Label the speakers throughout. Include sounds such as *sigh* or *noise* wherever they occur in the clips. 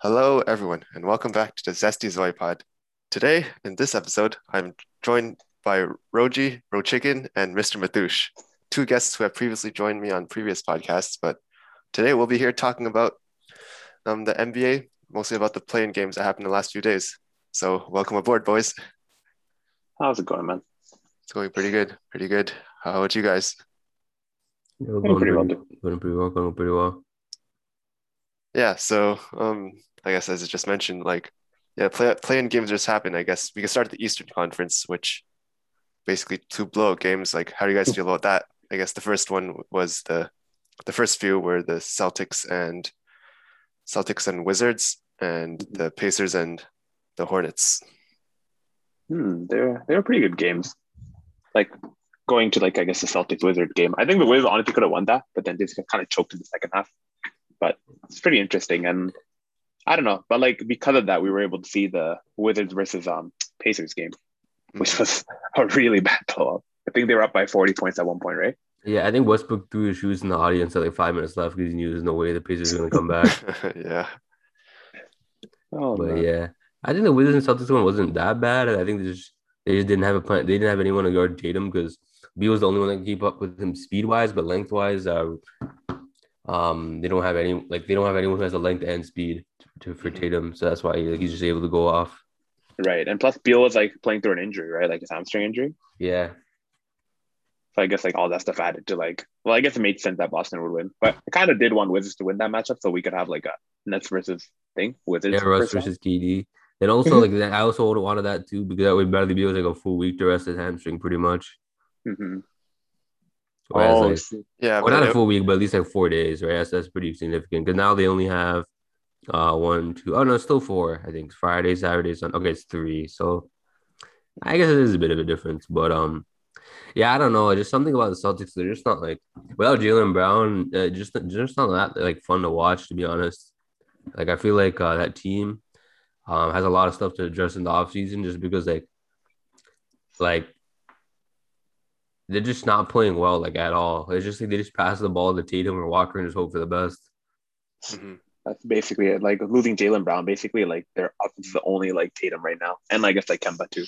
Speaker 1: Hello, everyone, and welcome back to the Zesty Zoy Pod. Today, in this episode, I'm joined by Roji, Rochicken, and Mr. Mathush, two guests who have previously joined me on previous podcasts. But today, we'll be here talking about um, the NBA, mostly about the play-in games that happened the last few days. So, welcome aboard, boys.
Speaker 2: How's it going, man?
Speaker 1: It's going pretty good, pretty good. How about you guys?
Speaker 3: Yeah,
Speaker 2: Going
Speaker 3: going
Speaker 2: pretty well,
Speaker 3: going pretty well, going pretty well.
Speaker 1: Yeah, so um, I guess as I just mentioned, like, yeah, play, play-in games just happened. I guess we can start at the Eastern Conference, which basically two blowout games. Like, how do you guys feel about that? I guess the first one was the the first few were the Celtics and Celtics and Wizards, and the Pacers and the Hornets.
Speaker 2: Hmm, they're they're pretty good games. Like going to like I guess the Celtics Wizard game. I think the Wizards honestly could have won that, but then they just kind of choked in the second half. But it's pretty interesting, and I don't know. But like because of that, we were able to see the Wizards versus um Pacers game, which was a really bad blowout. I think they were up by forty points at one point, right?
Speaker 3: Yeah, I think Westbrook threw his shoes in the audience at like five minutes left because he knew there's no way the Pacers were gonna come back. *laughs*
Speaker 1: yeah,
Speaker 2: Oh,
Speaker 3: but
Speaker 2: man.
Speaker 3: yeah, I think the Wizards and Celtics one wasn't that bad. I think they just they just didn't have a plan. They didn't have anyone to guard Tatum because B was the only one that could keep up with him speed wise, but length wise, uh, um, they don't have any like they don't have anyone who has the length and speed to, for
Speaker 2: Mm-hmm.
Speaker 3: Tatum. So that's why like, he's just able to go off.
Speaker 2: right. And plus, Beal was like playing through an injury, right? Like his hamstring injury.
Speaker 3: Yeah,
Speaker 2: So I guess like all that stuff added to like, well, I guess it made sense that Boston would win, but I kind of did want Wizards to win that matchup so we could have like a Nets versus thing Wizards.
Speaker 3: yeah, Russ
Speaker 2: versus-
Speaker 3: versus KD. And also like that, I also would've wanted that too because that way Bradley Beal was like a full week to rest his hamstring pretty much.
Speaker 2: Mhm.
Speaker 3: Whereas,
Speaker 2: Oh,
Speaker 3: like,
Speaker 1: yeah,
Speaker 3: well,
Speaker 1: but
Speaker 3: not a full week, but at least like four days, right? That's that's pretty significant. Because now they only have uh one, two, oh no, it's still four. I think Friday, Saturday, Sunday. Okay, it's three. So I guess it is a bit of a difference, but um, yeah, I don't know. Just something about the Celtics. They're just not like without Jaylen Brown, uh, just just not that like fun to watch, to be honest. Like I feel like uh, that team um has a lot of stuff to address in the offseason just because like like they're just not playing well like at all. It's just like they just pass the ball to Tatum or Walker and just hope for the best.
Speaker 1: Mhm.
Speaker 2: That's basically it. Like losing Jaylen Brown, basically like their offense is the only like Tatum right now, and I guess like Kemba too.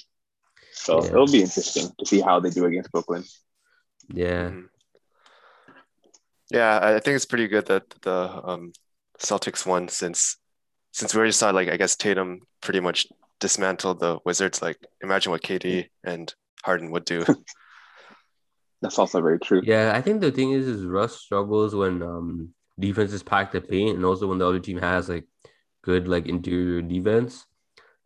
Speaker 2: So
Speaker 3: Yeah.
Speaker 2: it'll be interesting to see how they do against Brooklyn.
Speaker 3: Yeah.
Speaker 1: Mhm. Yeah, I I think it's pretty good that the um, Celtics won since since we already saw like I guess Tatum pretty much dismantled the Wizards. Like imagine what KD and Harden would do. *laughs*
Speaker 2: That's also very true.
Speaker 3: Yeah, I think the thing is, is Russ struggles when um defenses pack the paint, and also when the other team has like good like interior defense.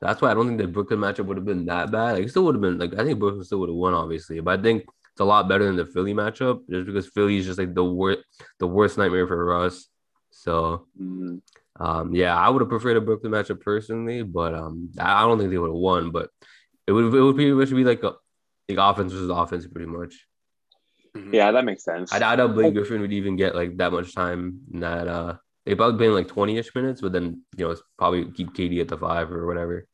Speaker 3: That's why I don't think the Brooklyn matchup would have been that bad. Like, it still would have been like I think Brooklyn still would have won, obviously, but I think it's a lot better than the Philly matchup, just because Philly is just like the worst, the worst nightmare for Russ. So,
Speaker 2: Mm,
Speaker 3: um, yeah, I would have preferred a Brooklyn matchup personally, but um, I don't think they would have won. But it would it would pretty much be like a like offense versus offense, pretty much.
Speaker 1: Mhm.
Speaker 2: yeah, that makes sense.
Speaker 3: I, I doubt Blake Griffin would even get like that much time. in That uh, they probably playing like twenty ish minutes, but then you know it's probably keep KD at the five or whatever,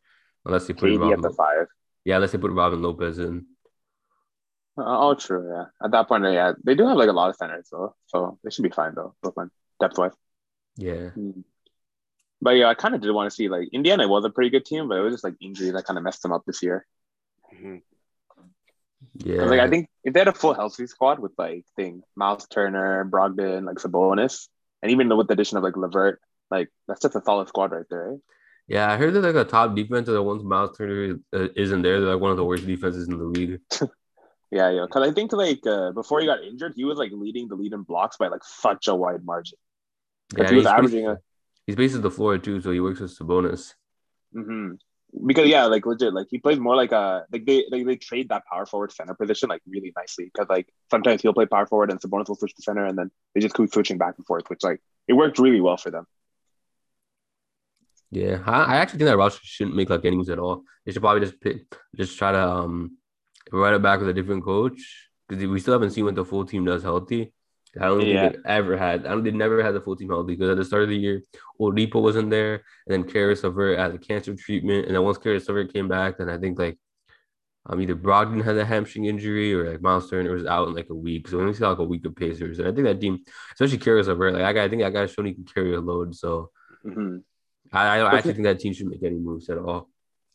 Speaker 3: unless they put
Speaker 2: KD
Speaker 3: Robin.
Speaker 2: at the five.
Speaker 3: yeah, unless they put Robin Lopez in.
Speaker 2: Oh, true. Yeah. At that point, yeah, they do have like a lot of centers though, so they should be fine though. Brooklyn depth wise.
Speaker 3: Yeah,
Speaker 2: But yeah, I kind of did want to see like Indiana was a pretty good team, but it was just like injury that kind of messed them up this year.
Speaker 1: Mhm.
Speaker 3: Yeah.
Speaker 2: Like I think if they had a full healthy squad with like thing Miles Turner, Brogdon, like Sabonis, and even with the addition of like Levert, like that's just a solid squad right there. Right?
Speaker 3: yeah, I heard that like a top defense the ones Miles Turner uh, isn't there, they're like one of the worst defenses in the league. *laughs*
Speaker 2: Yeah, yeah. Because I think like uh, before he got injured, he was like leading the lead in blocks by like such a wide margin.
Speaker 3: Yeah,
Speaker 2: he was
Speaker 3: he's
Speaker 2: averaging
Speaker 3: basically,
Speaker 2: a
Speaker 3: he's basically the floor too, so he works with Sabonis.
Speaker 2: hmm Because yeah, like legit, like he plays more like a like they like they trade that power forward center position like really nicely because like sometimes he'll play power forward and Sabonis will switch to center and then they just keep switching back and forth, which like it worked really well for them.
Speaker 3: Yeah, I, I actually think that roster shouldn't make like any moves at all. They should probably just pick, just try to um run it back with a different coach because we still haven't seen what the full team does healthy. I don't
Speaker 2: Yeah.
Speaker 3: think they ever had. I don't. They never had the full team healthy because at the start of the year, Oladipo wasn't there, and then Karis Levert had the cancer treatment, and then once Karis Levert came back, then I think like um either Brogdon had a hamstring injury or like Miles Turner was out in like a week, so we only saw like a week of Pacers, and I think that team, especially Karis Levert, like I, got- I think that guy showed he can carry a load, so
Speaker 2: hmm
Speaker 3: I, I don't actually think that team should make any moves at all.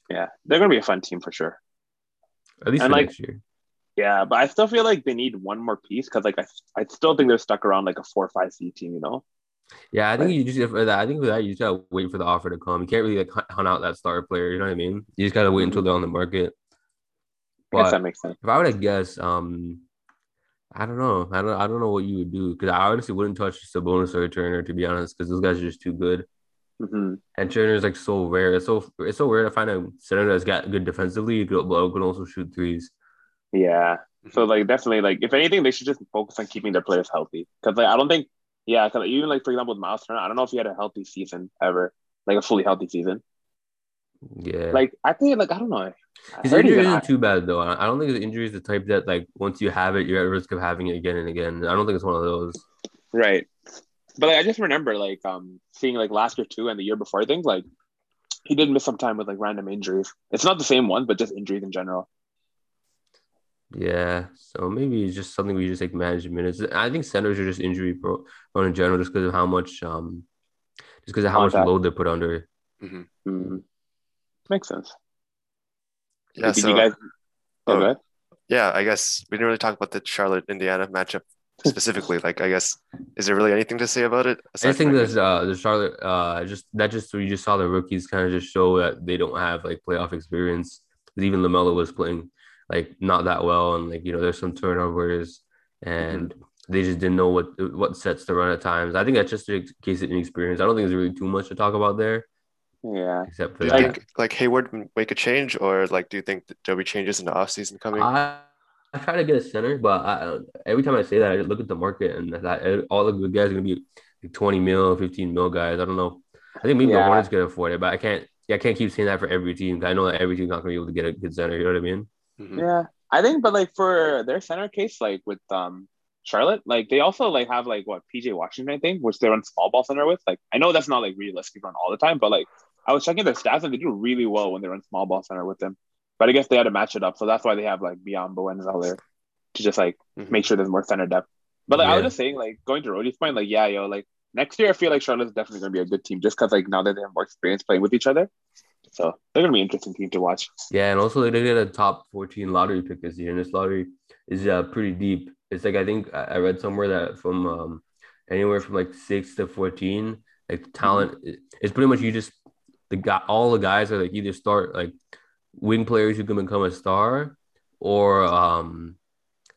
Speaker 2: Yeah, they're gonna be a fun team for sure.
Speaker 3: At least
Speaker 2: And,
Speaker 3: for
Speaker 2: like,
Speaker 3: next year.
Speaker 2: Yeah, but I still feel like they need one more piece because like I, I still think they're stuck around like a four or five seed team. You know.
Speaker 3: Yeah, I think you just for that. I think for that you just gotta wait for the offer to come. You can't really like hunt- out that star player. You know what I mean? You just gotta wait until they're on the market.
Speaker 2: I guess that makes sense.
Speaker 3: if I were to guess, um, I don't know. I don't. I don't know what you would do because I honestly wouldn't touch Sabonis or Turner to be honest because those guys are just too good.
Speaker 2: hmm
Speaker 3: And is like so rare. It's so it's so rare to find a center that's got good defensively, but can also shoot threes.
Speaker 2: Yeah. So like definitely like if anything they should just focus on keeping their players healthy because like I don't think yeah because even like for example with Miles Turner I don't know if he had a healthy season ever like a fully healthy season
Speaker 3: Yeah.
Speaker 2: like I think like I don't know
Speaker 3: His injury isn't too bad though. I I don't think his injury is the type that like once you have it, you're at risk of having it again and again. I don't think it's one of those.
Speaker 2: Right. But like, I just remember like um seeing like last year too and the year before I think like he did miss some time with like random injuries. It's not the same one, but just injuries in general.
Speaker 3: Yeah. So maybe it's just something we just like manage minutes. I think centers are just injury pro- prone in general just because of how much um just because of how much load they put under.
Speaker 2: Mm. Makes sense.
Speaker 1: Yeah,
Speaker 2: Did
Speaker 1: so
Speaker 2: you guys
Speaker 1: oh,
Speaker 2: oh,
Speaker 1: yeah, I guess we didn't really talk about the Charlotte Indiana matchup specifically. like, I guess is there really anything to say about it?
Speaker 3: I
Speaker 1: aside
Speaker 3: think
Speaker 1: from, I
Speaker 3: that
Speaker 1: guess-
Speaker 3: uh, the Charlotte, uh, just that just we just saw the rookies kind of just show that they don't have like playoff experience. 'Cause even Lamelo was playing like not that well, and like you know there's some turnovers, mm-hmm. and they just didn't know what what sets to run at times. I think that's just a case of inexperience. I don't think there's really too much to talk about there,
Speaker 2: Yeah.
Speaker 3: except for
Speaker 1: do you
Speaker 3: that.
Speaker 1: think like Hayward would make a change, or like do you think that there'll be changes in the offseason coming?
Speaker 3: I, I try to get a center, but I, every time I say that, I look at the market and that all the good guys are gonna be like 20 mil, 15 mil guys. I don't know. I think maybe the
Speaker 2: Yeah.
Speaker 3: Hornets can afford it, but I can't. Yeah, I can't keep saying that for every team. I know that every team's not gonna be able to get a good center. You know what I mean?
Speaker 1: Mhm.
Speaker 2: Yeah. I think but like for their center case, like with um Charlotte, like they also like have like what PJ Washington, I think, which they run small ball center with. Like I know that's not like realistic run all the time, but like I was checking their stats and they do really well when they run small ball center with them. But I guess they had to match it up, so that's why they have like Biyombo and Zeller to just like
Speaker 1: Mhm.
Speaker 2: make sure there's more center depth. But like I was just saying, like going to Roddy's point, like yeah, yo, like next year I feel like Charlotte's definitely gonna be a good team just because like now that they have more experience playing with each other, so they're gonna be an interesting team to watch.
Speaker 3: Yeah, and also they get a top 14 lottery pick this year, and this lottery is uh, pretty deep. It's like I think I I read somewhere that from um, anywhere from like six to 14, like talent, it's pretty much you just the guy, all the guys are like either start like wing players who can become a star, or um,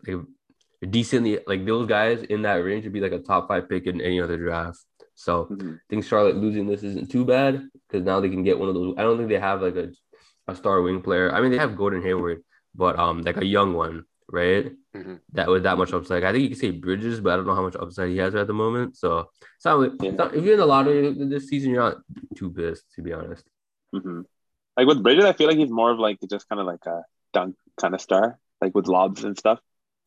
Speaker 3: like decently like those guys in that range would be like a top five pick in any other draft. So
Speaker 2: Mhm.
Speaker 3: I think Charlotte losing this isn't too bad because now they can get one of those. I don't think they have like a, a star wing player. I mean, they have Gordon Hayward, but um, like a young one, right?
Speaker 1: Mhm.
Speaker 3: That with that much upside. I think you can say Bridges, but I don't know how much upside he has at the moment. So it's not, it's not- if you're in the lottery this season, you're not too pissed, to be honest.
Speaker 2: hmm Like with Bridges, I feel like he's more of like just kind of like a dunk kind of star, like with lobs and stuff.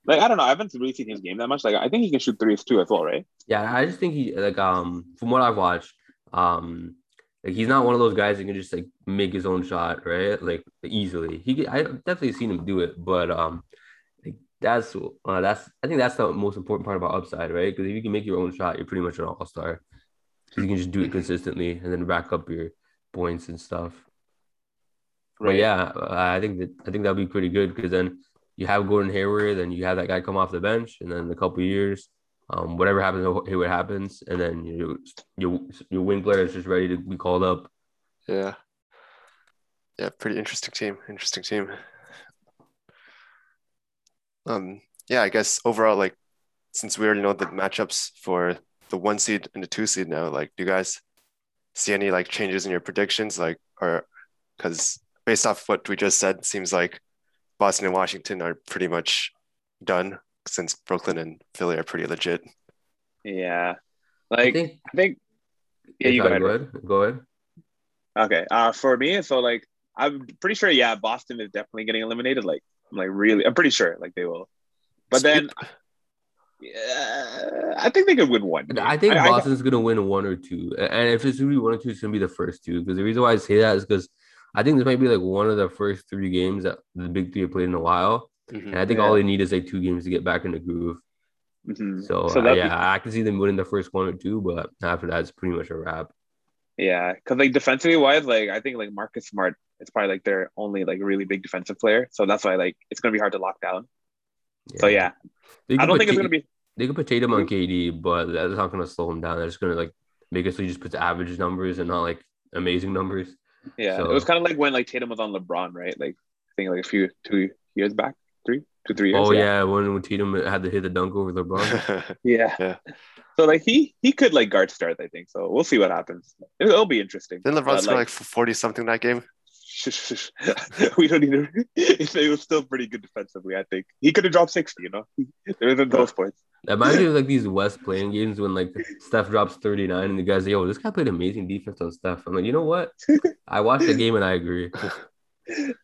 Speaker 2: Like I don't know, I haven't really seen his game that much. Like I think he can shoot threes too as well, right?
Speaker 3: Yeah, I just think he like um from what I've watched, um like he's not one of those guys that can just like make his own shot, right? Like easily. He I definitely seen him do it, but um like that's uh, that's I think that's the most important part about upside, right? Because if you can make your own shot, you're pretty much an all star. You can just do it consistently and then rack up your points and stuff. But yeah, I think that I think that'll be pretty good because then you have Gordon Hayward, and you have that guy come off the bench, and then a couple years, um, whatever happens, Hayward happens, and then you your your wing player is just ready to be called up.
Speaker 1: Yeah. Yeah, pretty interesting team. Interesting team. Um, yeah, I guess overall, like since we already know the matchups for the one seed and the two seed now, like do you guys see any like changes in your predictions? Like or because based off what we just said, seems like Boston and Washington are pretty much done since Brooklyn and Philly are pretty legit.
Speaker 2: Yeah. Like I
Speaker 3: think.
Speaker 2: think, yeah, you go ahead.
Speaker 3: Go ahead. Go ahead.
Speaker 2: Okay. Uh for me, so like I'm pretty sure, yeah, Boston is definitely getting eliminated. Like I'm like really I'm pretty sure like they will. But then yeah, I think they could win one. game.
Speaker 3: I think
Speaker 2: I-
Speaker 3: Boston's gonna win one or two, and if it's gonna be one or two, it's gonna be the first two. Because the reason why I say that is because I think this might be like one of the first three games that the big three have played in a while,
Speaker 1: Mhm.
Speaker 3: and I think
Speaker 2: Yeah.
Speaker 3: all they need is like two games to get back in the groove.
Speaker 2: Mhm.
Speaker 3: So,
Speaker 2: So
Speaker 3: uh, yeah,
Speaker 2: be-
Speaker 3: I can see them winning the first one or two, but after that, it's pretty much a wrap.
Speaker 2: Yeah, because like defensively wise, like I think like Marcus Smart is probably like their only like really big defensive player. So that's why like it's gonna be hard to lock down. So yeah, I don't
Speaker 3: put
Speaker 2: think it's gonna be.
Speaker 3: They could put Tatum on KD, but that's not gonna slow him down. They're just gonna like basically just put the average numbers and not like amazing numbers.
Speaker 2: Yeah,
Speaker 3: So-
Speaker 2: it was kind of like when like Tatum was on LeBron, right? Like I think like a few two years back, three, two, three years.
Speaker 3: Oh
Speaker 2: yeah.
Speaker 3: yeah, when, when Tatum had to hit the dunk over LeBron. *laughs* *laughs*
Speaker 2: yeah,
Speaker 1: Yeah.
Speaker 2: So like he he could like guard start, I think. So we'll see what happens. It'll, it'll be interesting.
Speaker 1: Didn't LeBron
Speaker 2: But,
Speaker 1: score like 40 something that game? *laughs*
Speaker 2: we don't need to. *laughs* It was still pretty good defensively. I think he could have dropped sixty. You know, *laughs* there isn't those points.
Speaker 3: That reminds me of like these West play-in games when like Steph drops 39 and the guys say, yo, this guy played amazing defense on Steph. I'm like, you know what? I watched the game and I agree.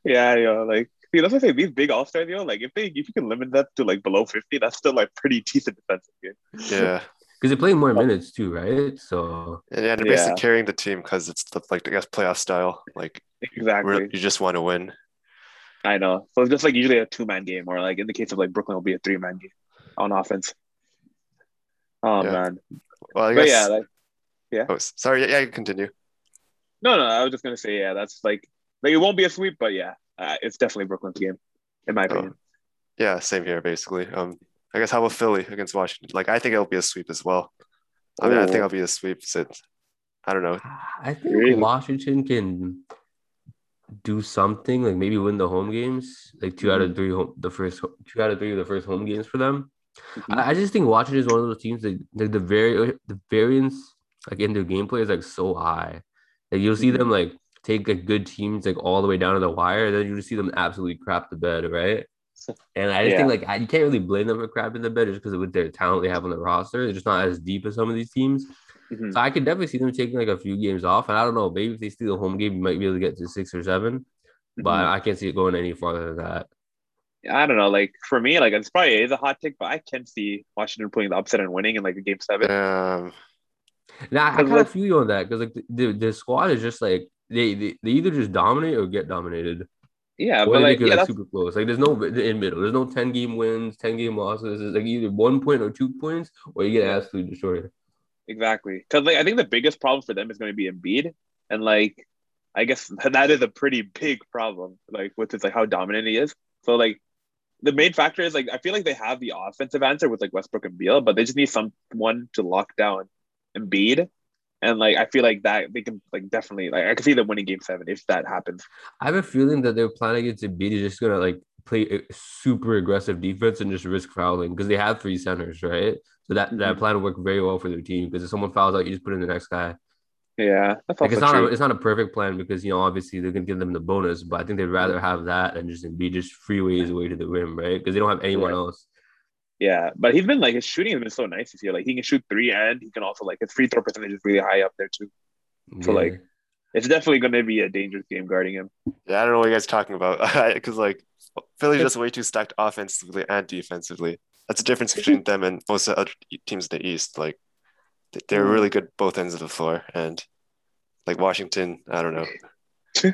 Speaker 2: Yeah, you know, like see, that's what I say. These big all stars, you know, like if they if you can limit that to like below fifty, that's still like pretty decent defensive game.
Speaker 1: Yeah.
Speaker 3: Because they're playing more minutes too, right? So
Speaker 1: And yeah, they're
Speaker 2: Yeah.
Speaker 1: basically carrying the team because it's the, like, I guess, playoff style. Like,
Speaker 2: Exactly.
Speaker 1: you just want to win.
Speaker 2: I know. So it's just like usually a two man game, or like in the case of like Brooklyn, will be a three man game on offense. Oh
Speaker 1: Yeah.
Speaker 2: man,
Speaker 1: Well, I
Speaker 2: but
Speaker 1: guess.
Speaker 2: yeah, like
Speaker 1: oh, sorry. Yeah, yeah, you can continue.
Speaker 2: no, no, I was just gonna say yeah, that's like like it won't be a sweep, but yeah, uh, it's definitely Brooklyn's game, in my opinion.
Speaker 1: Yeah, same here, basically. Um, I guess how about Philly against Washington? Like, I think it'll be a sweep as well. I mean, I think
Speaker 2: Ooh.
Speaker 1: it'll be a sweep. Since I don't know.
Speaker 3: I think
Speaker 2: Really?
Speaker 3: Washington can do something, like maybe win the home games, like 2 out of three home, the first two out of three of the first home games for them.
Speaker 2: Mhm.
Speaker 3: I, I just think Washington is one of those teams that like the very the variance like in their gameplay is like so high. Like you'll see
Speaker 2: Mhm.
Speaker 3: them like take like good teams like all the way down to the wire, and then you just see them absolutely crap the bed, right? And I just think like I, you can't really blame them for crapping the bed just because with their talent they have on the roster, they're just not as deep as some of these teams.
Speaker 2: Mhm.
Speaker 3: So I could definitely see them taking like a few games off, and I don't know, maybe if they steal a home game, you might be able to get to six or seven, but
Speaker 2: Mhm.
Speaker 3: I can't see it going any farther than that.
Speaker 2: I don't know. Like for me, like it's probably is a hot take, but I can see Washington pulling the upset and winning in like a game seven.
Speaker 1: Um,
Speaker 3: Now I kind of feel you on that because like the, the, the squad is just like they, they they either just dominate or get dominated,
Speaker 2: Yeah,
Speaker 3: or
Speaker 2: but like yeah,
Speaker 3: like super close. Like there's no in middle. There's no ten game wins, ten game losses. It's like either one point or two points, or you get absolutely destroyed.
Speaker 2: exactly because like I think the biggest problem for them is going to be Embiid, and like I guess *laughs* that is a pretty big problem. Like with it's like how dominant he is. So like the main factor is like I feel like they have the offensive answer with like Westbrook and Beal, but they just need someone to lock down Embiid. And like I feel like that they can like definitely like I can see them winning game seven if that happens.
Speaker 3: I have a feeling that they're planning against Embiid is just gonna like play a super aggressive defense and just risk fouling because they have three centers, right? So that that
Speaker 2: Mhm.
Speaker 3: plan work very well for their team because if someone fouls out, you just put in the next guy.
Speaker 2: Yeah, that's
Speaker 3: Like it's not
Speaker 2: true.
Speaker 3: a, it's not a perfect plan because you know obviously they're gonna give them the bonus, but I think they'd rather have that than just be just freeways away to the rim, right? Because they don't have anyone
Speaker 2: Yeah.
Speaker 3: else.
Speaker 2: Yeah, but he's been like his shooting has been so nice this year. Like he can shoot three and he can also like his free throw percentage is really high up there too. So,
Speaker 3: Yeah.
Speaker 2: like, It's definitely going to be a dangerous game guarding him.
Speaker 1: Yeah, I don't know what you guys are talking about *laughs* because like Philly's just way too stacked offensively and defensively. That's the difference between them and most of the other teams in the East. Like they're
Speaker 2: Mm.
Speaker 1: really good both ends of the floor, and like Washington, I don't know. *laughs*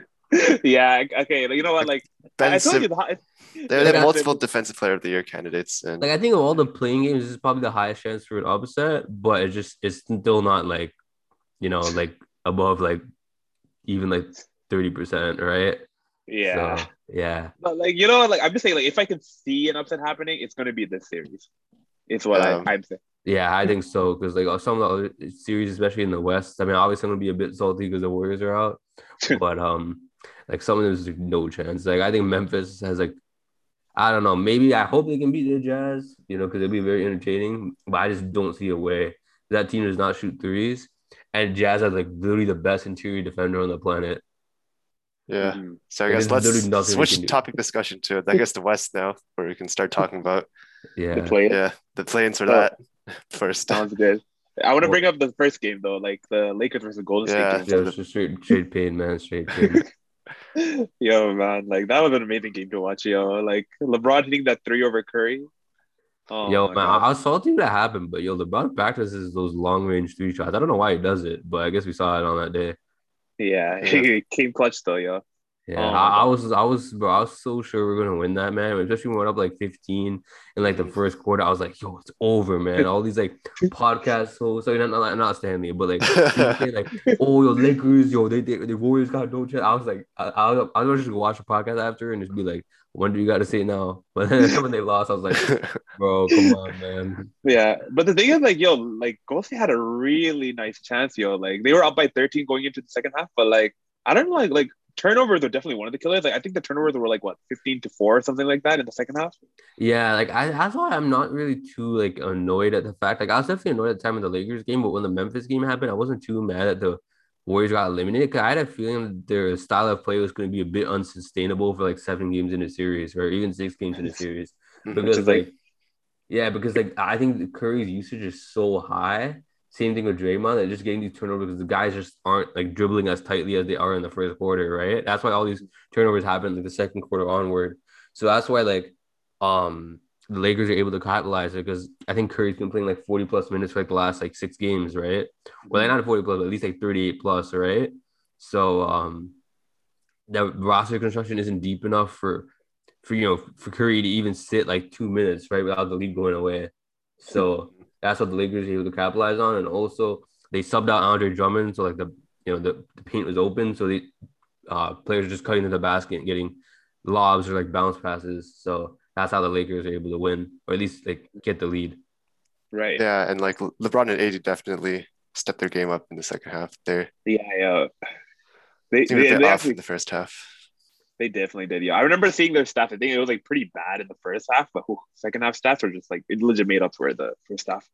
Speaker 2: yeah. Okay. You know what? Like I told you,
Speaker 1: Sim-
Speaker 2: the high,
Speaker 1: they
Speaker 3: Like,
Speaker 1: have
Speaker 3: I-
Speaker 1: multiple Defensive Player of the Year candidates, and
Speaker 3: Like I think of all the play-in games, this is probably the highest chance for an upset, but it's just it's still not like you know like above like even like thirty percent, right?
Speaker 2: Yeah.
Speaker 3: So, yeah.
Speaker 2: But like you know, like I'm just saying, like if I can see an upset happening, it's going to be this series. It's what
Speaker 1: Um,
Speaker 2: I, I'm saying.
Speaker 3: Yeah, I think so because like some of the other series, especially in the West. I mean, obviously I'm gonna be a bit salty because the Warriors are out, *laughs* but um, like some of them there's no chance. Like I think Memphis has like, I don't know. Maybe I hope they can beat the Jazz, you know, because it'll be very entertaining. But I just don't see a way that team does not shoot threes, and Jazz has like literally the best interior defender on the planet.
Speaker 1: yeah.
Speaker 2: Mhm.
Speaker 1: So I guess let's
Speaker 3: nothing
Speaker 1: switch topic discussion to I guess the West now, where we can start talking about *laughs*
Speaker 3: Yeah,
Speaker 2: The play
Speaker 1: yeah the play-ins for
Speaker 2: Oh.
Speaker 1: that *laughs* first.
Speaker 2: sounds good. I want to bring up the first game though, like the Lakers versus Golden State.
Speaker 1: Yeah.
Speaker 2: game.
Speaker 3: yeah, it's just straight straight pain, man, straight pain. *laughs*
Speaker 2: Yo, man, like that was an amazing game to watch. Yo, like LeBron hitting that three over Curry. Oh,
Speaker 3: yo, man,
Speaker 2: God.
Speaker 3: I was salty that happened, but yo, LeBron practices those long range three shots. I don't know why he does it, but I guess we saw it on that day.
Speaker 2: yeah,
Speaker 1: Yeah. *laughs*
Speaker 2: he came clutch though, yo.
Speaker 3: Yeah,
Speaker 2: Oh,
Speaker 3: I, I was, I was, bro, I was so sure we are gonna win that, man. Especially when we went up like 15 in like the first quarter. I was like, yo, it's over, man. All these like *laughs* podcast hosts, so not, not, not Stanley, but like, *laughs* people saying, like, oh, yo, Lakers, yo, they, they, the Warriors got no chance. I was like, I, I, was- I was just gonna watch the podcast after and just be like, when do you got to say now? *laughs* But then when they lost, I was like, bro, come on, man.
Speaker 2: Yeah, but the thing is, like, yo, like Golden had a really nice chance, yo. Like they were up by 13 going into the second half, but like I don't know, like like turnovers are definitely one of the killers. Like I think the turnovers were like what 15 to four or something like that in the second half.
Speaker 3: Yeah, like I that's why I'm not really too like annoyed at the fact. Like I was definitely annoyed at the time of the Lakers game, but when the Memphis game happened, I wasn't too mad at the Warriors got eliminated because I had a feeling their style of play was going to be a bit unsustainable for like seven games in a series or even six games in a series.
Speaker 1: Mhm.
Speaker 3: Because
Speaker 2: like-
Speaker 3: like, yeah, because like I think Curry's usage is so high. Same thing with Draymond, that just getting these turnovers because the guys just aren't like dribbling as tightly as they are in the first quarter, right? That's why all these turnovers happen like the second quarter onward. So that's why like um the Lakers are able to capitalize it because I think Curry's been playing like 40 plus minutes for like the last like six games, right? Well, they're not 40 plus, but at least like 38 plus, right? So um the roster construction isn't deep enough for for you know for Curry to even sit like two minutes, right, without the lead going away. So that's what the Lakers were able to capitalize on. And also they subbed out Andre Drummond, so like the you know the, the paint was open, so the uh players just cutting to the basket and getting lobs or like bounce passes. So that's how the Lakers are able to win, or at least like get the lead.
Speaker 2: Right.
Speaker 1: Yeah, and like LeBron and AD definitely stepped their game up in the second half. They're
Speaker 2: Yeah. yeah. They,
Speaker 1: seemed
Speaker 2: they, they
Speaker 1: off
Speaker 2: actually
Speaker 1: in the first half.
Speaker 2: They definitely did. Yeah, I remember seeing their stats. I think it was like pretty bad in the first half, but whew, second half stats were just like it legit made up for the first half.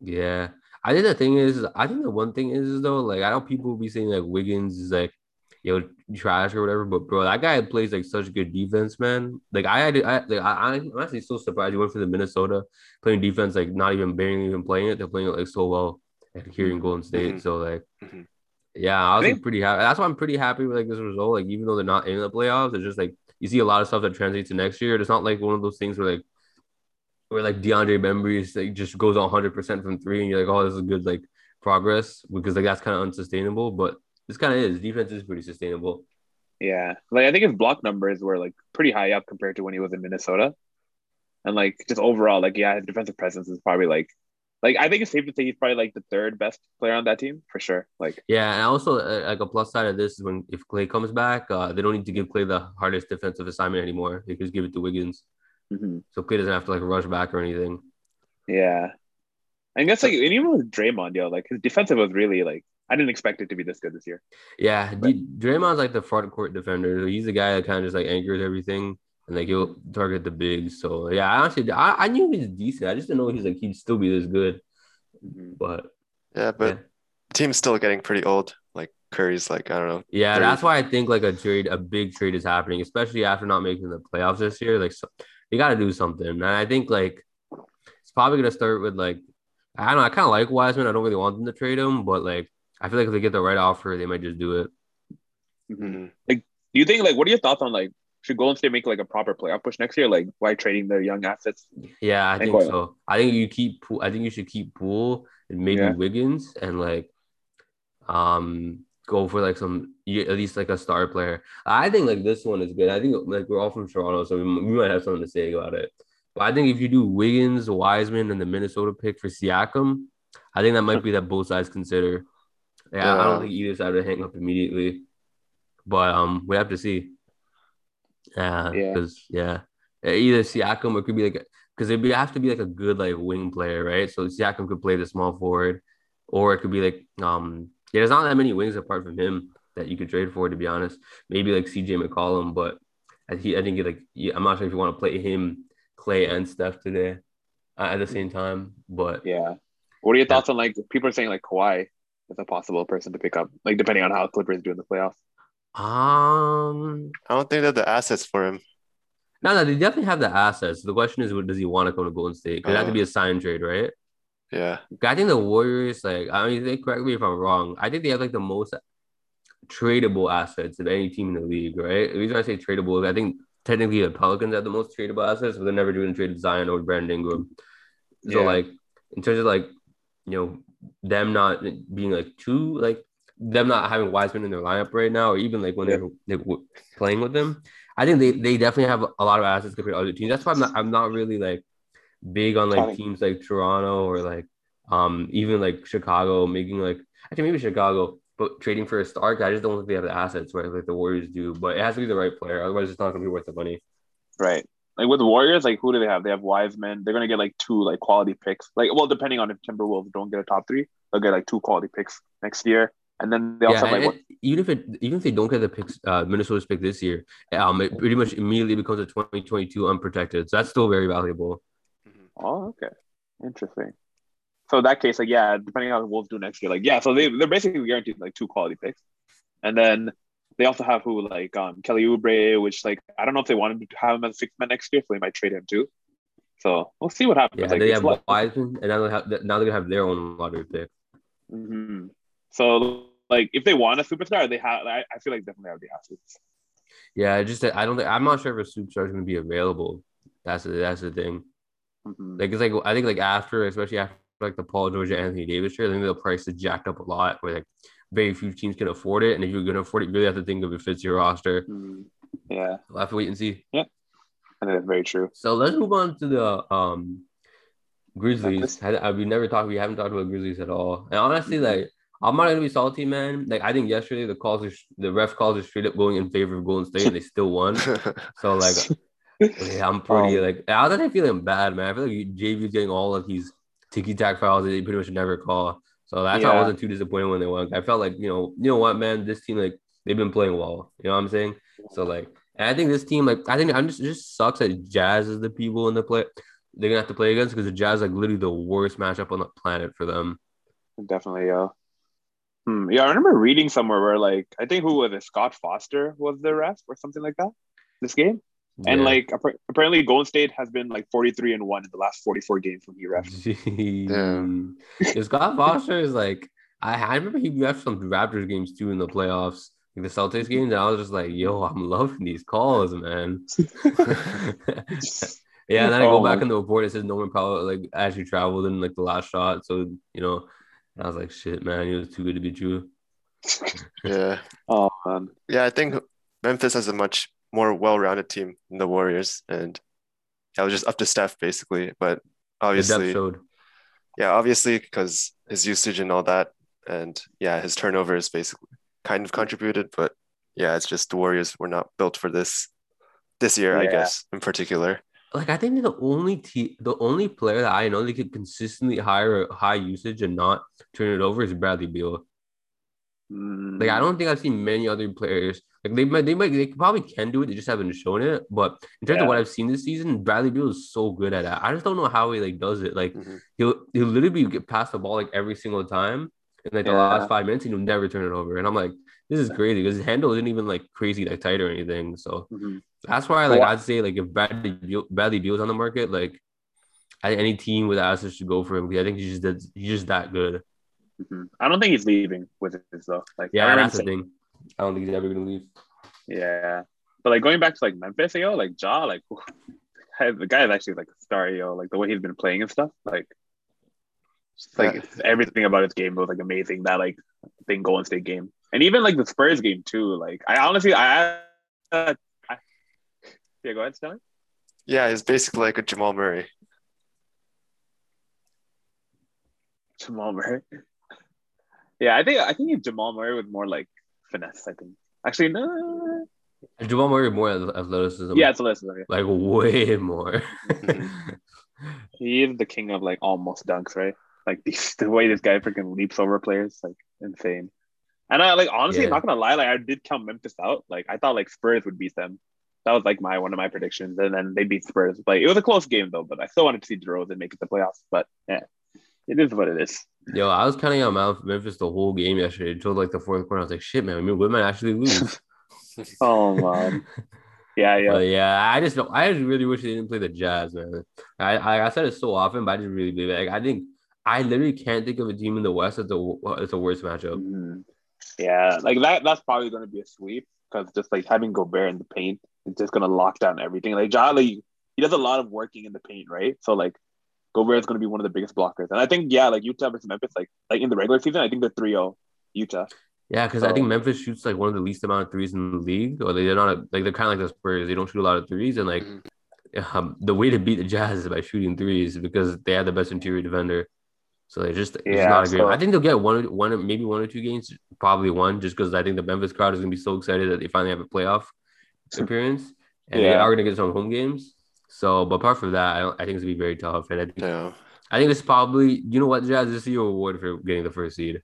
Speaker 3: Yeah. I think the thing is, I think the one thing is though, like I know people will be saying like Wiggins is like, yo, trash or whatever, but bro, that guy plays like such good defense, man. Like I had, I, like, I, I'm actually so surprised he went for the Minnesota playing defense, like not even barely even playing it. They're playing it like so well, like here in Golden State.
Speaker 1: Mhm.
Speaker 3: So like,
Speaker 1: Mhm.
Speaker 3: Yeah, I was
Speaker 2: I
Speaker 3: like, pretty happy. That's why I'm pretty happy with like this result. Like even though they're not in the playoffs, it's just like you see a lot of stuff that translates to next year. It's not like one of those things where like where like DeAndre Bembry like just goes 100 percent from three, and you're like, oh, this is good like progress because like that's kind of unsustainable. But this kind of is defense is pretty sustainable.
Speaker 2: Yeah, like I think his block numbers were like pretty high up compared to when he was in Minnesota, and like just overall, like yeah, his defensive presence is probably like, like I think it's safe to say he's probably like the third best player on that team for sure. Like
Speaker 3: Yeah, and also uh, like a plus side of this is when if Clay comes back, uh, they don't need to give Clay the hardest defensive assignment anymore. They can just give it to Wiggins,
Speaker 2: mhm.
Speaker 3: so Clay doesn't have to like rush back or anything.
Speaker 2: yeah, I guess like and even with Draymond, yo, like his defensive was really like I didn't expect it to be this good this year.
Speaker 3: Yeah, D- Draymond's like the front court defender. He's the guy that kind of just like anchors everything and like he'll target the bigs. So yeah, I honestly I, I knew he was decent. I just didn't know he's like he'd still be this good.
Speaker 2: Mhm.
Speaker 3: But
Speaker 1: Yeah, but
Speaker 3: yeah.
Speaker 1: team's still getting pretty old. Like Curry's like, I don't know.
Speaker 3: Yeah,
Speaker 1: Very-
Speaker 3: that's why I think like a trade, a big trade is happening, especially after not making the playoffs this year. Like, so, you got to do something, and I think like it's probably gonna start with like I don't know. I kind of like Wiseman. I don't really want them to trade him, but like I feel like if they get the right offer, they might just do it.
Speaker 2: Mhm.
Speaker 1: Mhm.
Speaker 2: Do you think like what are your thoughts on like should Golden State make like a proper playoff push next year? Like why trading their young assets?
Speaker 3: Yeah, I
Speaker 2: think what-
Speaker 3: so. I think you keep. Poole- I think you should keep Poole and maybe
Speaker 2: Yeah.
Speaker 3: Wiggins and like um go for like some at least like a star player. I think like this one is good. I think like we're all from Toronto, so we, we might have something to say about it. But I think if you do Wiggins, Wiseman, and the Minnesota pick for Siakam, I think that might be that both sides consider. Yeah, I
Speaker 1: Yeah.
Speaker 3: don't think either side would hang up immediately, but um, we have to see.
Speaker 2: Yeah.
Speaker 3: because yeah, either Siakam or it could be like because it'd be have to be like a good like wing player, right? So Siakam could play the small forward, or it could be like um yeah, there's not that many wings apart from him that you could trade for, to be honest. Maybe like CJ McCollum, but I, he, I think like yeah, I'm not sure if you want to play him, Clay, and Steph today uh, at the same time. But
Speaker 2: Yeah. What are your thoughts on like people are saying like Kawhi is a possible person to pick up, like depending on how Clippers do in the playoffs?
Speaker 3: Um,
Speaker 1: I don't think they have the assets for him.
Speaker 3: no, no, they definitely have the assets. The question is, does he want to come to Golden State? Because it have to be a sign trade, right?
Speaker 1: Yeah.
Speaker 3: I think the Warriors, like, I mean, they correct me if I'm wrong. I think they have like the most tradable assets of any team in the league, right? The reason I say tradable is I think technically the Pelicans have the most tradable assets, but they're never doing trade Zion or Brandon Ingram. So
Speaker 2: Yeah.
Speaker 3: like in terms of like, you know, them not being like too like them not having Wiseman in their lineup right now, or even like when
Speaker 2: Yeah.
Speaker 3: they're, they're playing with them, I think they, they definitely have a lot of assets compared to other teams. That's why I'm not I'm not really like big on like teams like Toronto or like um even like Chicago making like actually maybe Chicago, but trading for a star. I just don't think they have the assets where like the Warriors do. But it has to be the right player, otherwise it's not gonna be worth the money.
Speaker 2: Right. Like with the Warriors, like who do they have? They have Wiseman. They're gonna get like two like quality picks. Like well, depending on if Timberwolves don't get a top three, they'll get like two quality picks next year. And then they also
Speaker 3: yeah,
Speaker 2: have like
Speaker 3: even if it even if they don't get the picks, uh, Minnesota's pick this year, um, it pretty much immediately becomes a 2022 unprotected. So that's still very valuable.
Speaker 2: what, oh okay, interesting. So in that case, like yeah, depending on how the Wolves do next year, like yeah, so they they're basically guaranteed like two quality picks, and then they also have who like um Kelly Oubre, which like I don't know if they wanted to have him as a sixth man next year, so they might trade him too. So we'll see what happens.
Speaker 3: Yeah,
Speaker 2: like,
Speaker 3: they have Wiseman, and now they have now they're gonna have their own lottery pick.
Speaker 2: hmm So like if they want a superstar, they have. I, I feel like definitely have the assets.
Speaker 3: Yeah, I just I don't think I'm not sure if a superstar is gonna be available. That's the, that's the thing.
Speaker 2: Mhm.
Speaker 3: Like it's like I think like after, especially after like the Paul George Anthony Davis trade, I think the price is jacked up a lot. Where like very few teams can afford it, and if you're gonna afford it, you really have to think of if it fits your roster.
Speaker 2: Mhm. Yeah,
Speaker 3: We'll have to wait and see.
Speaker 2: Yeah, I think that's very true.
Speaker 3: So let's move on to the um Grizzlies. I, I, we never talked. We haven't talked about Grizzlies at all. And honestly,
Speaker 2: Mhm.
Speaker 3: like I'm not gonna be salty, man. Like I think yesterday the calls, are, the ref calls are straight up going in favor of Golden State, and they still won. *laughs* So like, yeah, I'm pretty
Speaker 2: Um,
Speaker 3: like I was actually feeling bad, man. I feel like JV's getting all of these ticky tack fouls that they pretty much never call. So that's why I wasn't too disappointed when they won. I felt like you know, you know what, man, this team like they've been playing well. You know what I'm saying? So like, and I think this team like I think I'm just it just sucks that Jazz is the people in the play they're gonna have to play against because the Jazz like literally the worst matchup on the planet for them.
Speaker 2: Definitely, yeah. Hmm. Yeah, I remember reading somewhere where like I think who was it? Scott Foster was the ref or something like that. This game, and like apparently Golden State has been like forty three and one in the last forty four games when he ref.
Speaker 3: Damn. Scott Foster is like I, I remember he left some Raptors games too in the playoffs, like the Celtics games, and I was just like, yo, I'm loving these calls, man. *laughs* *laughs* yeah, and then I go
Speaker 2: Oh
Speaker 3: back
Speaker 2: my-
Speaker 3: in the report, it says Norman Powell like actually traveled in like the last shot. So, you know, and I was like, shit, man, it was too good to be true. *laughs*
Speaker 1: yeah.
Speaker 2: Oh man,
Speaker 1: Yeah, I think Memphis has a much more well-rounded team than the Warriors, and yeah, it was just up to Steph basically. But
Speaker 3: The depth
Speaker 1: obviously,
Speaker 3: showed.
Speaker 1: yeah, obviously because his usage and all that, and yeah, his turnovers basically kind of contributed. But yeah, it's just the Warriors were not built for this this year, I guess, in particular.
Speaker 3: Like I think the only te- the only player that I know that could consistently hire high usage and not turn it over is Bradley Beal.
Speaker 2: Hmm.
Speaker 3: Like I don't think I've seen many other players like they might they might they probably can do it. They just haven't shown it. But in terms
Speaker 2: Yeah.
Speaker 3: of what I've seen this season, Bradley Beal is so good at that. I just don't know how he like does it. Like
Speaker 1: Mhm.
Speaker 3: he'll he'll literally get past the ball like every single time in like the last five minutes and he'll never turn it over. And I'm like, this is crazy because his handle isn't even like crazy like tight or anything. So
Speaker 2: Mhm.
Speaker 3: that's why like I'd say like if Bradley Beal, Bradley Beal's on the market, like any team with assets should go for him because I think he's just that, he's just that good.
Speaker 2: Mhm. I don't think he's leaving with this though. Like
Speaker 3: Yeah,
Speaker 2: remember
Speaker 3: that's the thing. I don't think he's ever gonna leave.
Speaker 2: Yeah, but like going back to like Memphis, yo, like Ja, like *laughs* the guy is actually like a star, yo. Like the way he's been playing and stuff, like, just, like
Speaker 1: Yeah.
Speaker 2: everything about his game was like amazing. That like thing Golden State game, and even like the Spurs game too. Like I honestly, I, uh, I yeah, go ahead, Stanley.
Speaker 1: Yeah, he's basically like a Jamal Murray.
Speaker 2: Jamal Murray. Yeah, I think I think Jamal Murray with more like finesse. I think actually no.
Speaker 3: Jamal Murray more athleticism.
Speaker 2: Yeah, it's a list.
Speaker 3: Like way more. *laughs*
Speaker 2: He is the king of like almost dunks, right? Like these, *laughs* the way this guy freaking leaps over players, like insane. And I like honestly,
Speaker 3: Yeah.
Speaker 2: not gonna lie, like I did count Memphis out. Like I thought like Spurs would beat them. That was like my one of my predictions, and then they beat Spurs. Like it was a close game though, but I still wanted to see DeRozan make it to the playoffs. But yeah, it is what it is.
Speaker 3: Yo, I was counting on Mount Memphis the whole game yesterday until like the fourth quarter. I was like, shit, man, we might actually lose. *laughs* *laughs*
Speaker 2: Oh man, yeah, yeah.
Speaker 3: But yeah, I just don't. I just really wish they didn't play the Jazz, man. I I, I said it so often, but I just really believe it. Like, I think I literally can't think of a team in the West that's the it's the worst matchup.
Speaker 2: Mhm. Yeah, like that. That's probably going to be a sweep because just like having Gobert in the paint, it's just going to lock down everything. Like Jolly, he does a lot of working in the paint, right? So like Gobert is going to be one of the biggest blockers, and I think yeah, like Utah versus Memphis, like like in the regular season, I think the 3-0 Utah.
Speaker 3: Yeah, because I think Memphis shoots like one of the least amount of threes in the league, or they're not like they're kind of like the Spurs. They don't shoot a lot of threes, and like
Speaker 1: Mhm.
Speaker 3: um, the way to beat the Jazz is by shooting threes because they have the best interior defender. So they just it's
Speaker 2: Yeah,
Speaker 3: not a great.
Speaker 2: so-
Speaker 3: I think they'll get one, one, maybe one or two games, probably one, just because I think the Memphis crowd is gonna be so excited that they finally have a playoff *laughs* appearance, and they are gonna get some home games. So, but apart from that, I, don't, I think it's gonna be very tough, and I think
Speaker 1: Yeah.
Speaker 3: I think this is probably you know what Jazz this is your award for getting the first seed.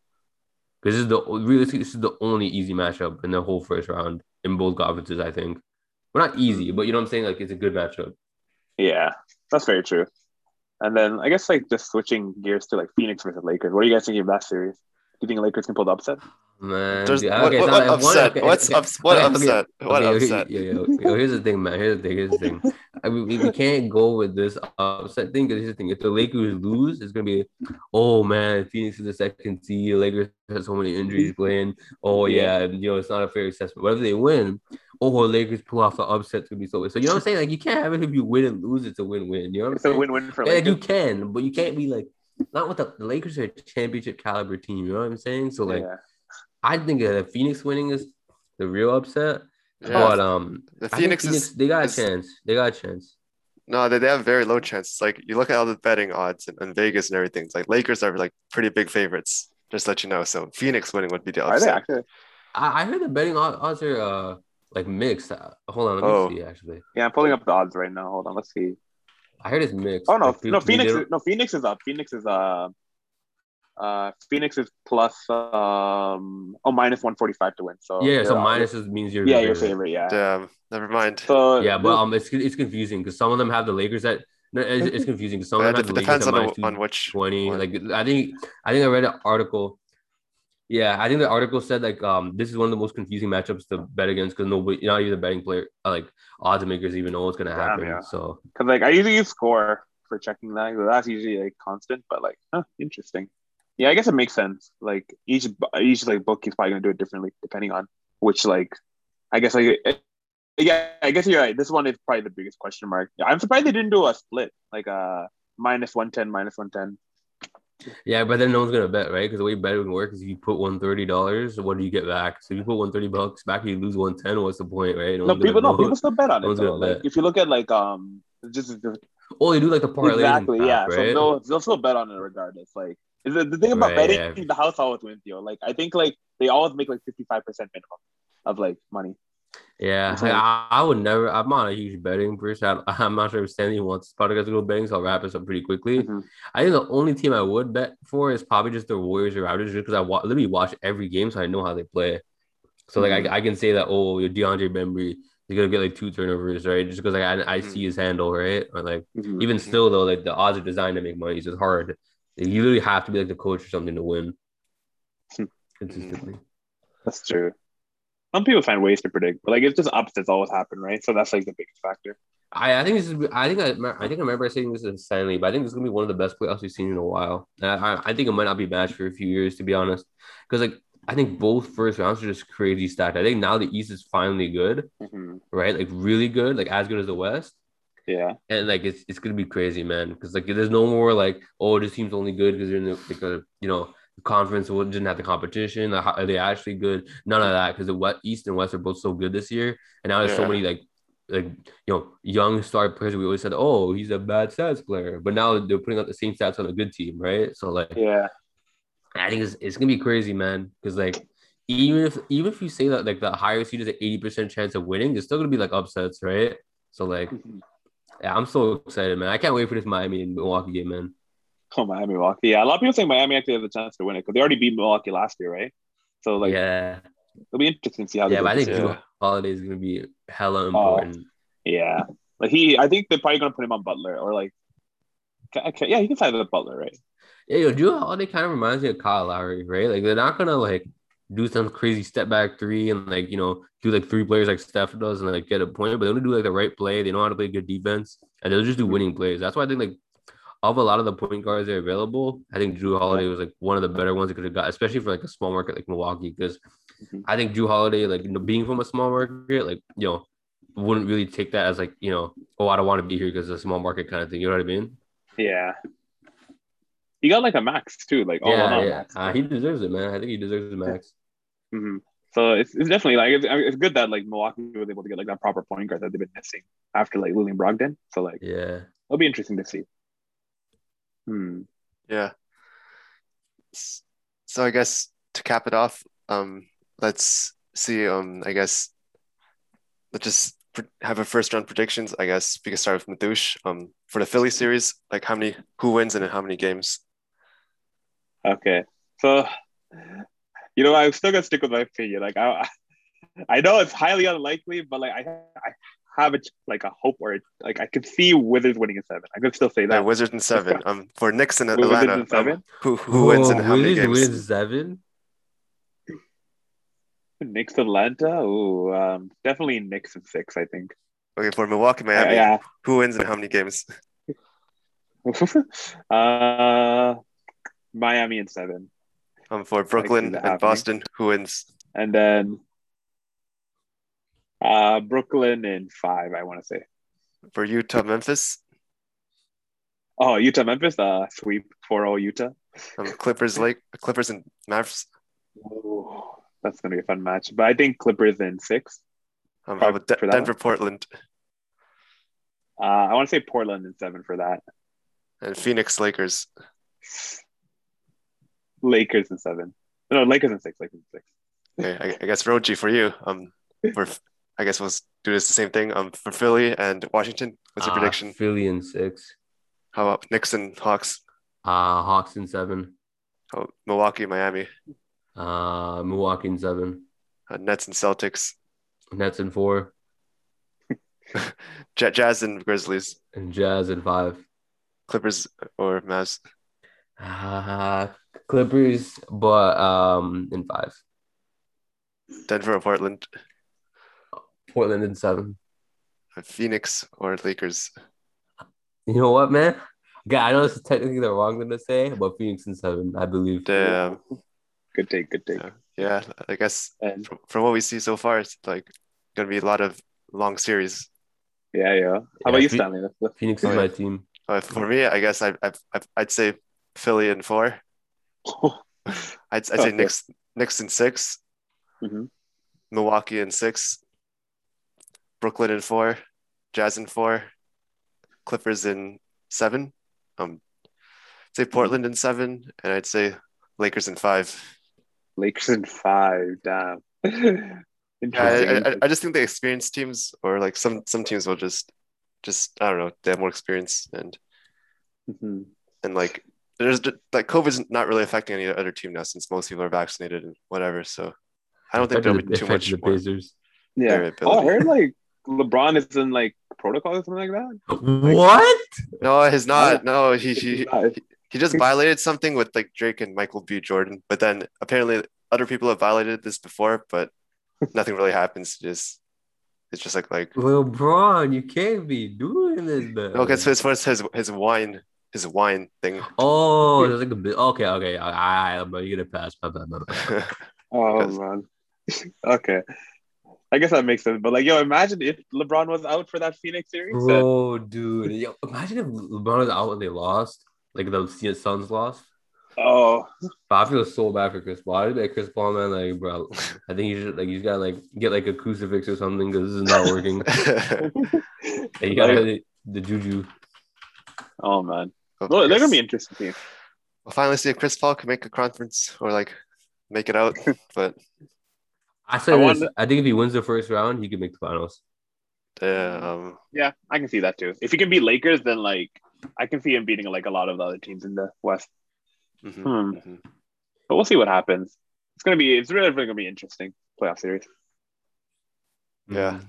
Speaker 3: Because this is the realistically this is the only easy matchup in the whole first round in both conferences. I think, well, not easy, but you know what I'm saying. Like it's a good matchup.
Speaker 2: Yeah, that's very true. And then I guess like just switching gears to like Phoenix versus Lakers. What do you guys think of that series? Do you think Lakers can pull the upset?
Speaker 3: Man,
Speaker 1: There's
Speaker 3: dude,
Speaker 1: what,
Speaker 3: okay,
Speaker 1: what, what
Speaker 3: like,
Speaker 1: upset?
Speaker 3: okay,
Speaker 1: What's
Speaker 3: okay,
Speaker 1: ups, what
Speaker 3: okay, okay,
Speaker 1: upset? What
Speaker 3: okay,
Speaker 1: upset?
Speaker 3: Yo, yo, yo, here's the thing, man. Here's the thing. Here's the thing. I mean, we, we can't go with this upset thing because here's the thing. If the Lakers lose, it's gonna be, oh man, Phoenix is the second seed. Lakers have so many injuries playing. Oh yeah, you know it's not a fair assessment. But if they win, oh Lakers pull off the upset, it's gonna be so. So you know what I'm saying? Like you can't have it if you win and lose. It's a win-win. You know what I'm
Speaker 2: It's a win-win for
Speaker 3: Yeah, like you can, but you can't be like not with the, the Lakers are a championship caliber team. You know what I'm saying? So like
Speaker 2: yeah.
Speaker 3: I think uh, Phoenix winning is the real upset.
Speaker 1: Yeah.
Speaker 3: But um,
Speaker 1: The Phoenix
Speaker 3: Phoenix
Speaker 1: is
Speaker 3: they got a
Speaker 1: is-
Speaker 3: chance. They got a chance.
Speaker 1: no, they, they have very low chances. Like you look at all the betting odds and, in Vegas and everything. It's like Lakers are like pretty big favorites. Just to let you know. So Phoenix winning would be the
Speaker 2: Are they
Speaker 1: upset.
Speaker 2: actually?
Speaker 3: I, I heard the betting odds are uh like mixed. Uh, hold on, let me
Speaker 1: Oh.
Speaker 3: see. Actually,
Speaker 2: Yeah, I'm pulling up the odds right now. Hold on, let's see.
Speaker 3: I heard it's mixed.
Speaker 2: Oh no,
Speaker 3: Like,
Speaker 2: no, Phoenix. Is, no, Phoenix is up. Phoenix is uh, uh, Phoenix is plus um oh minus one forty five to win. So
Speaker 3: Yeah, so
Speaker 2: you're-
Speaker 3: minuses means you're
Speaker 2: Yeah, your
Speaker 3: favorite.
Speaker 2: favorite. Yeah.
Speaker 1: Damn. Never mind.
Speaker 2: So
Speaker 3: Yeah, but um, it's it's confusing because some of them have the Lakers at. No, it's, it's confusing because some of them
Speaker 1: it
Speaker 3: have the
Speaker 1: depends
Speaker 3: Lakers
Speaker 1: on,
Speaker 3: at
Speaker 1: the,
Speaker 3: minus
Speaker 1: on which
Speaker 3: 20
Speaker 1: one.
Speaker 3: like i think i think i read an article yeah i think the article said like um this is one of the most confusing matchups to bet against because nobody not even the betting player uh, like odds makers even know what's gonna
Speaker 2: Damn,
Speaker 3: happen
Speaker 2: yeah.
Speaker 3: so
Speaker 2: because like I usually use score for checking that. That's usually like constant, but like huh, interesting. Yeah, I guess it makes sense. Like each each like book is probably gonna do it differently depending on which like I guess like it, yeah I guess you're right. This one is probably the biggest question mark. I'm surprised they didn't do a split like uh minus one ten minus one ten.
Speaker 3: yeah but then no one's gonna bet right because the way betting works is if you put one thirty dollars what do you get back so if you put 130 bucks back you lose 110 what's the point right
Speaker 2: No,
Speaker 3: gonna
Speaker 2: people no people still bet on
Speaker 3: No
Speaker 2: it. Though.
Speaker 3: gonna
Speaker 2: Like
Speaker 3: bet.
Speaker 2: if you look at like um just
Speaker 3: oh they do like the parlay
Speaker 2: exactly yeah.
Speaker 3: right
Speaker 2: So they'll they'll still bet on it regardless. Like is it- the thing about
Speaker 3: Right,
Speaker 2: betting,
Speaker 3: yeah.
Speaker 2: the house always wins, yo. Like I think like they always make like fifty five percent minimum of like money.
Speaker 3: Yeah, like,
Speaker 2: like-
Speaker 3: I, I would never. I'm not a huge betting person. I, *laughs* I'm not sure if Stanley wants this podcast to go betting, so I'll wrap this up pretty quickly.
Speaker 2: Mhm.
Speaker 3: I think the only team I would bet for is probably just the Warriors or Raptors, just because I wa- literally watch every game, so I know how they play. So like
Speaker 2: Mhm.
Speaker 3: I, I can say that oh, your DeAndre Bembry is gonna get like two turnovers, right? Just because like I, I see his handle, right? Or like
Speaker 2: Mhm.
Speaker 3: even still though, like the odds are designed to make money, so it's hard. You literally have to be like the coach or something to win *laughs* consistently.
Speaker 2: That's true. Some people find ways to predict, but like it's just upsets always happen, right? So that's like the biggest factor.
Speaker 3: I, I think this is. I think I, I think I remember saying this in Stanley, but I think this is gonna be one of the best playoffs we've seen in a while. And I, I- think it might not be matched for a few years, to be honest, because like I think both first rounds are just crazy stacked. I think now the East is finally good,
Speaker 2: Mhm.
Speaker 3: right? Like really good, like as good as the West.
Speaker 2: Yeah.
Speaker 3: And like it's it's gonna be crazy, man. Because like there's no more like oh this team's only good because they're in the, like a you know the conference didn't have the competition. Like, are they actually good? None of that because the West, East and West are both so good this year, and now there's so many like like you know young star players. We always said oh he's a bad stats player, but now they're putting out the same stats on a good team, right? So like
Speaker 2: Yeah.
Speaker 3: I think it's, it's gonna be crazy, man. Because like even if even if you say that like the higher seed is an eighty percent chance of winning, there's still gonna be like upsets, right? So like
Speaker 2: Mhm.
Speaker 3: Yeah, I'm so excited, man. I can't wait for this Miami and Milwaukee game, man.
Speaker 2: Oh, Miami, Milwaukee. Yeah, a lot of people think Miami actually has a chance to win it because they already beat Milwaukee last year, right? So like
Speaker 3: yeah,
Speaker 2: it'll be interesting to see how
Speaker 3: yeah, but I think.
Speaker 1: Jrue
Speaker 3: Holiday is gonna be hella
Speaker 2: Oh.
Speaker 3: important.
Speaker 2: Yeah. Like he, I think they're probably gonna put him on Butler or like, ca- yeah, he can side with Butler, right?
Speaker 3: Yeah, yo, Jrue Holiday kind of reminds me of Kyle Lowry, right? Like they're not gonna like do some crazy step back three and like you know do like three players like Steph does and like get a point, but they're gonna do like the right play. They know how to play good defense and they'll just do winning plays. That's why I think like of a lot of the point guards that are available, I think Jrue Holiday was like one of the better ones they could have got, especially for like a small market like Milwaukee, because
Speaker 2: Mhm.
Speaker 3: I think Jrue Holiday, like you know, being from a small market, like you know, wouldn't really take that as like you know, oh, I don't want to be here because it's a small market kind of thing. You know what I mean?
Speaker 2: Yeah. He got like a max too, like oh,
Speaker 3: yeah, yeah. Uh, he deserves it, man. I think he deserves the max.
Speaker 2: Hmm So it's, it's definitely like it's, it's good that like Milwaukee was able to get like that proper point guard that they've been missing after like Lillian Brogdon. So like
Speaker 3: Yeah.
Speaker 2: it'll be interesting to see. Hmm.
Speaker 1: Yeah. So I guess to cap it off, um, let's see. Um, I guess let's just have a first round predictions. I guess we can start with Mathush. Um, for the Philly series, like how many, who wins and in how many games?
Speaker 2: Okay. So you know I'm still gonna stick with my opinion. Like I I know it's highly unlikely, but like I I have a like a hope or like I could see Wizards winning in seven. I could still say
Speaker 1: Yeah,
Speaker 2: that.
Speaker 1: Wizards in seven. *laughs* Um, for Knicks and
Speaker 2: Wizards
Speaker 1: Atlanta,
Speaker 2: in seven?
Speaker 1: um, who who wins and
Speaker 3: Oh,
Speaker 1: how many
Speaker 3: Wizards
Speaker 1: games?
Speaker 3: wins seven.
Speaker 2: Knicks Atlanta. Ooh, um, definitely Knicks in six. I think.
Speaker 1: Okay, for Milwaukee, Miami,
Speaker 2: yeah.
Speaker 1: who wins and how many games? *laughs*
Speaker 2: uh, Miami in seven,
Speaker 1: Um, for Brooklyn and. Boston, who wins?
Speaker 2: and then uh, Brooklyn in five. I want to say.
Speaker 1: For Utah, Memphis,
Speaker 2: Oh, Utah, Memphis. Uh, sweep 4-0 Utah.
Speaker 1: um, Clippers, Lake, Clippers and Mavs.
Speaker 2: Ooh, that's gonna be a fun match. But I think Clippers in six.
Speaker 1: Um, how about De- Denver, Portland,
Speaker 2: Uh, I want to say Portland in seven for that.
Speaker 1: and Phoenix, Lakers?
Speaker 2: Lakers in seven. No, Lakers in six. Lakers in six.
Speaker 1: Okay, I, I guess Roji for you. Um, for I guess we'll do this the same thing. Um, for Philly and Washington, what's your
Speaker 3: Uh,
Speaker 1: prediction?
Speaker 3: Philly in six.
Speaker 1: How about Knicks and Hawks?
Speaker 3: Uh, Hawks in seven.
Speaker 1: How about Milwaukee, Miami,
Speaker 3: Uh, Milwaukee in seven.
Speaker 1: uh, Nets and Celtics,
Speaker 3: Nets in four. *laughs*
Speaker 1: J- Jazz and Grizzlies,
Speaker 3: And Jazz in five.
Speaker 1: Clippers or Mavs,
Speaker 3: Uh, Clippers, but um, in five.
Speaker 1: Denver or Portland,
Speaker 3: Portland in seven.
Speaker 1: uh, Phoenix or Lakers.
Speaker 3: You know what, man? Yeah, I know this is technically the wrong thing to say, but Phoenix in seven, I believe.
Speaker 1: Damn.
Speaker 2: Good take. Good take.
Speaker 1: Yeah, yeah. I guess
Speaker 2: And
Speaker 1: from, from what we see so far, it's like gonna be a lot of long series.
Speaker 2: yeah, yeah. How
Speaker 3: Yeah,
Speaker 2: about you, Stanley?
Speaker 3: Phoenix is my *laughs* team.
Speaker 1: Uh, for me, I guess I, I, I I'd say Philly in four. *laughs* I'd, I'd say
Speaker 2: Okay.
Speaker 1: Knicks Knicks in six,
Speaker 2: Mhm.
Speaker 1: Milwaukee in six, Brooklyn in four, Jazz in four, Clippers in seven. Um, I'd say Portland in seven, and I'd say Lakers in five.
Speaker 2: Lakers in five. Damn. *laughs*
Speaker 1: Yeah, I, I, I just think the experienced teams, or like some some teams, will just just I don't know, they have more experience and
Speaker 2: Mhm.
Speaker 1: and like there's ju- like COVID's not really affecting any other team now since most people are vaccinated and whatever. So I don't think there'll be too much
Speaker 3: affected
Speaker 1: more.
Speaker 3: the Pacers.
Speaker 2: Yeah. Oh, I heard like LeBron is in like protocol or something like that.
Speaker 3: What?
Speaker 1: No, he's not. No, he he he just violated something with like Drake and Michael B. Jordan. But then apparently other people have violated this before, but nothing really happens. Just it's just like like
Speaker 3: LeBron, you can't be doing this, man.
Speaker 1: okay, so as far as his his wine his wine thing.
Speaker 3: Oh, there's like a. Okay, okay. I, I, but you get a pass. My bad, my bad. *laughs*
Speaker 2: Oh man. *laughs* okay. I guess that makes sense. But like, yo, imagine if LeBron was out for that Phoenix series. and-
Speaker 3: dude. Yo, imagine if LeBron was out when they lost. Like the Suns lost.
Speaker 2: oh,
Speaker 3: But I feel so bad for Chris Paul. I'd be like, Chris Paul, man, like, bro, I think you should, like, you gotta, like, get, like, a crucifix or something because this is not working. *laughs* Like, you gotta, the, the juju.
Speaker 2: oh man.
Speaker 1: Well,
Speaker 2: Well, they're gonna be interesting team.
Speaker 1: We'll finally see if Chris Paul can make a conference or like make it out. *laughs* But
Speaker 3: I say
Speaker 2: I
Speaker 3: this.
Speaker 2: wonder-
Speaker 3: I think if he wins the first round, he can make the finals.
Speaker 1: um,
Speaker 2: Yeah, I can see that too. If he can beat Lakers, then like I can see him beating like a lot of the other teams in the West.
Speaker 1: mhm,
Speaker 2: Hmm.
Speaker 1: mhm.
Speaker 2: But we'll see what happens. It's gonna be it's really, really gonna be interesting playoff series.
Speaker 1: Yeah.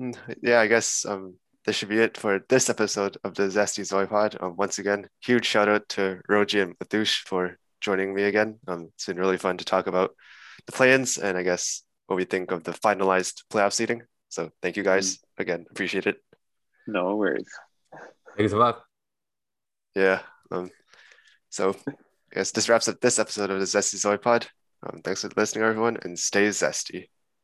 Speaker 1: Mm, Yeah, I guess um, this should be it for this episode of the Zesty Zoy Pod. Um, once again, huge shout out to Roji and Mathush for joining me again. Um, it's been really fun to talk about the play-ins and I guess what we think of the finalized playoff seeding. So thank you guys again. Appreciate it.
Speaker 2: No worries.
Speaker 3: Thanks a lot.
Speaker 1: Yeah. Um, so I guess this wraps up this episode of the Zesty Zoy Pod. Um, thanks for listening, everyone, and stay zesty.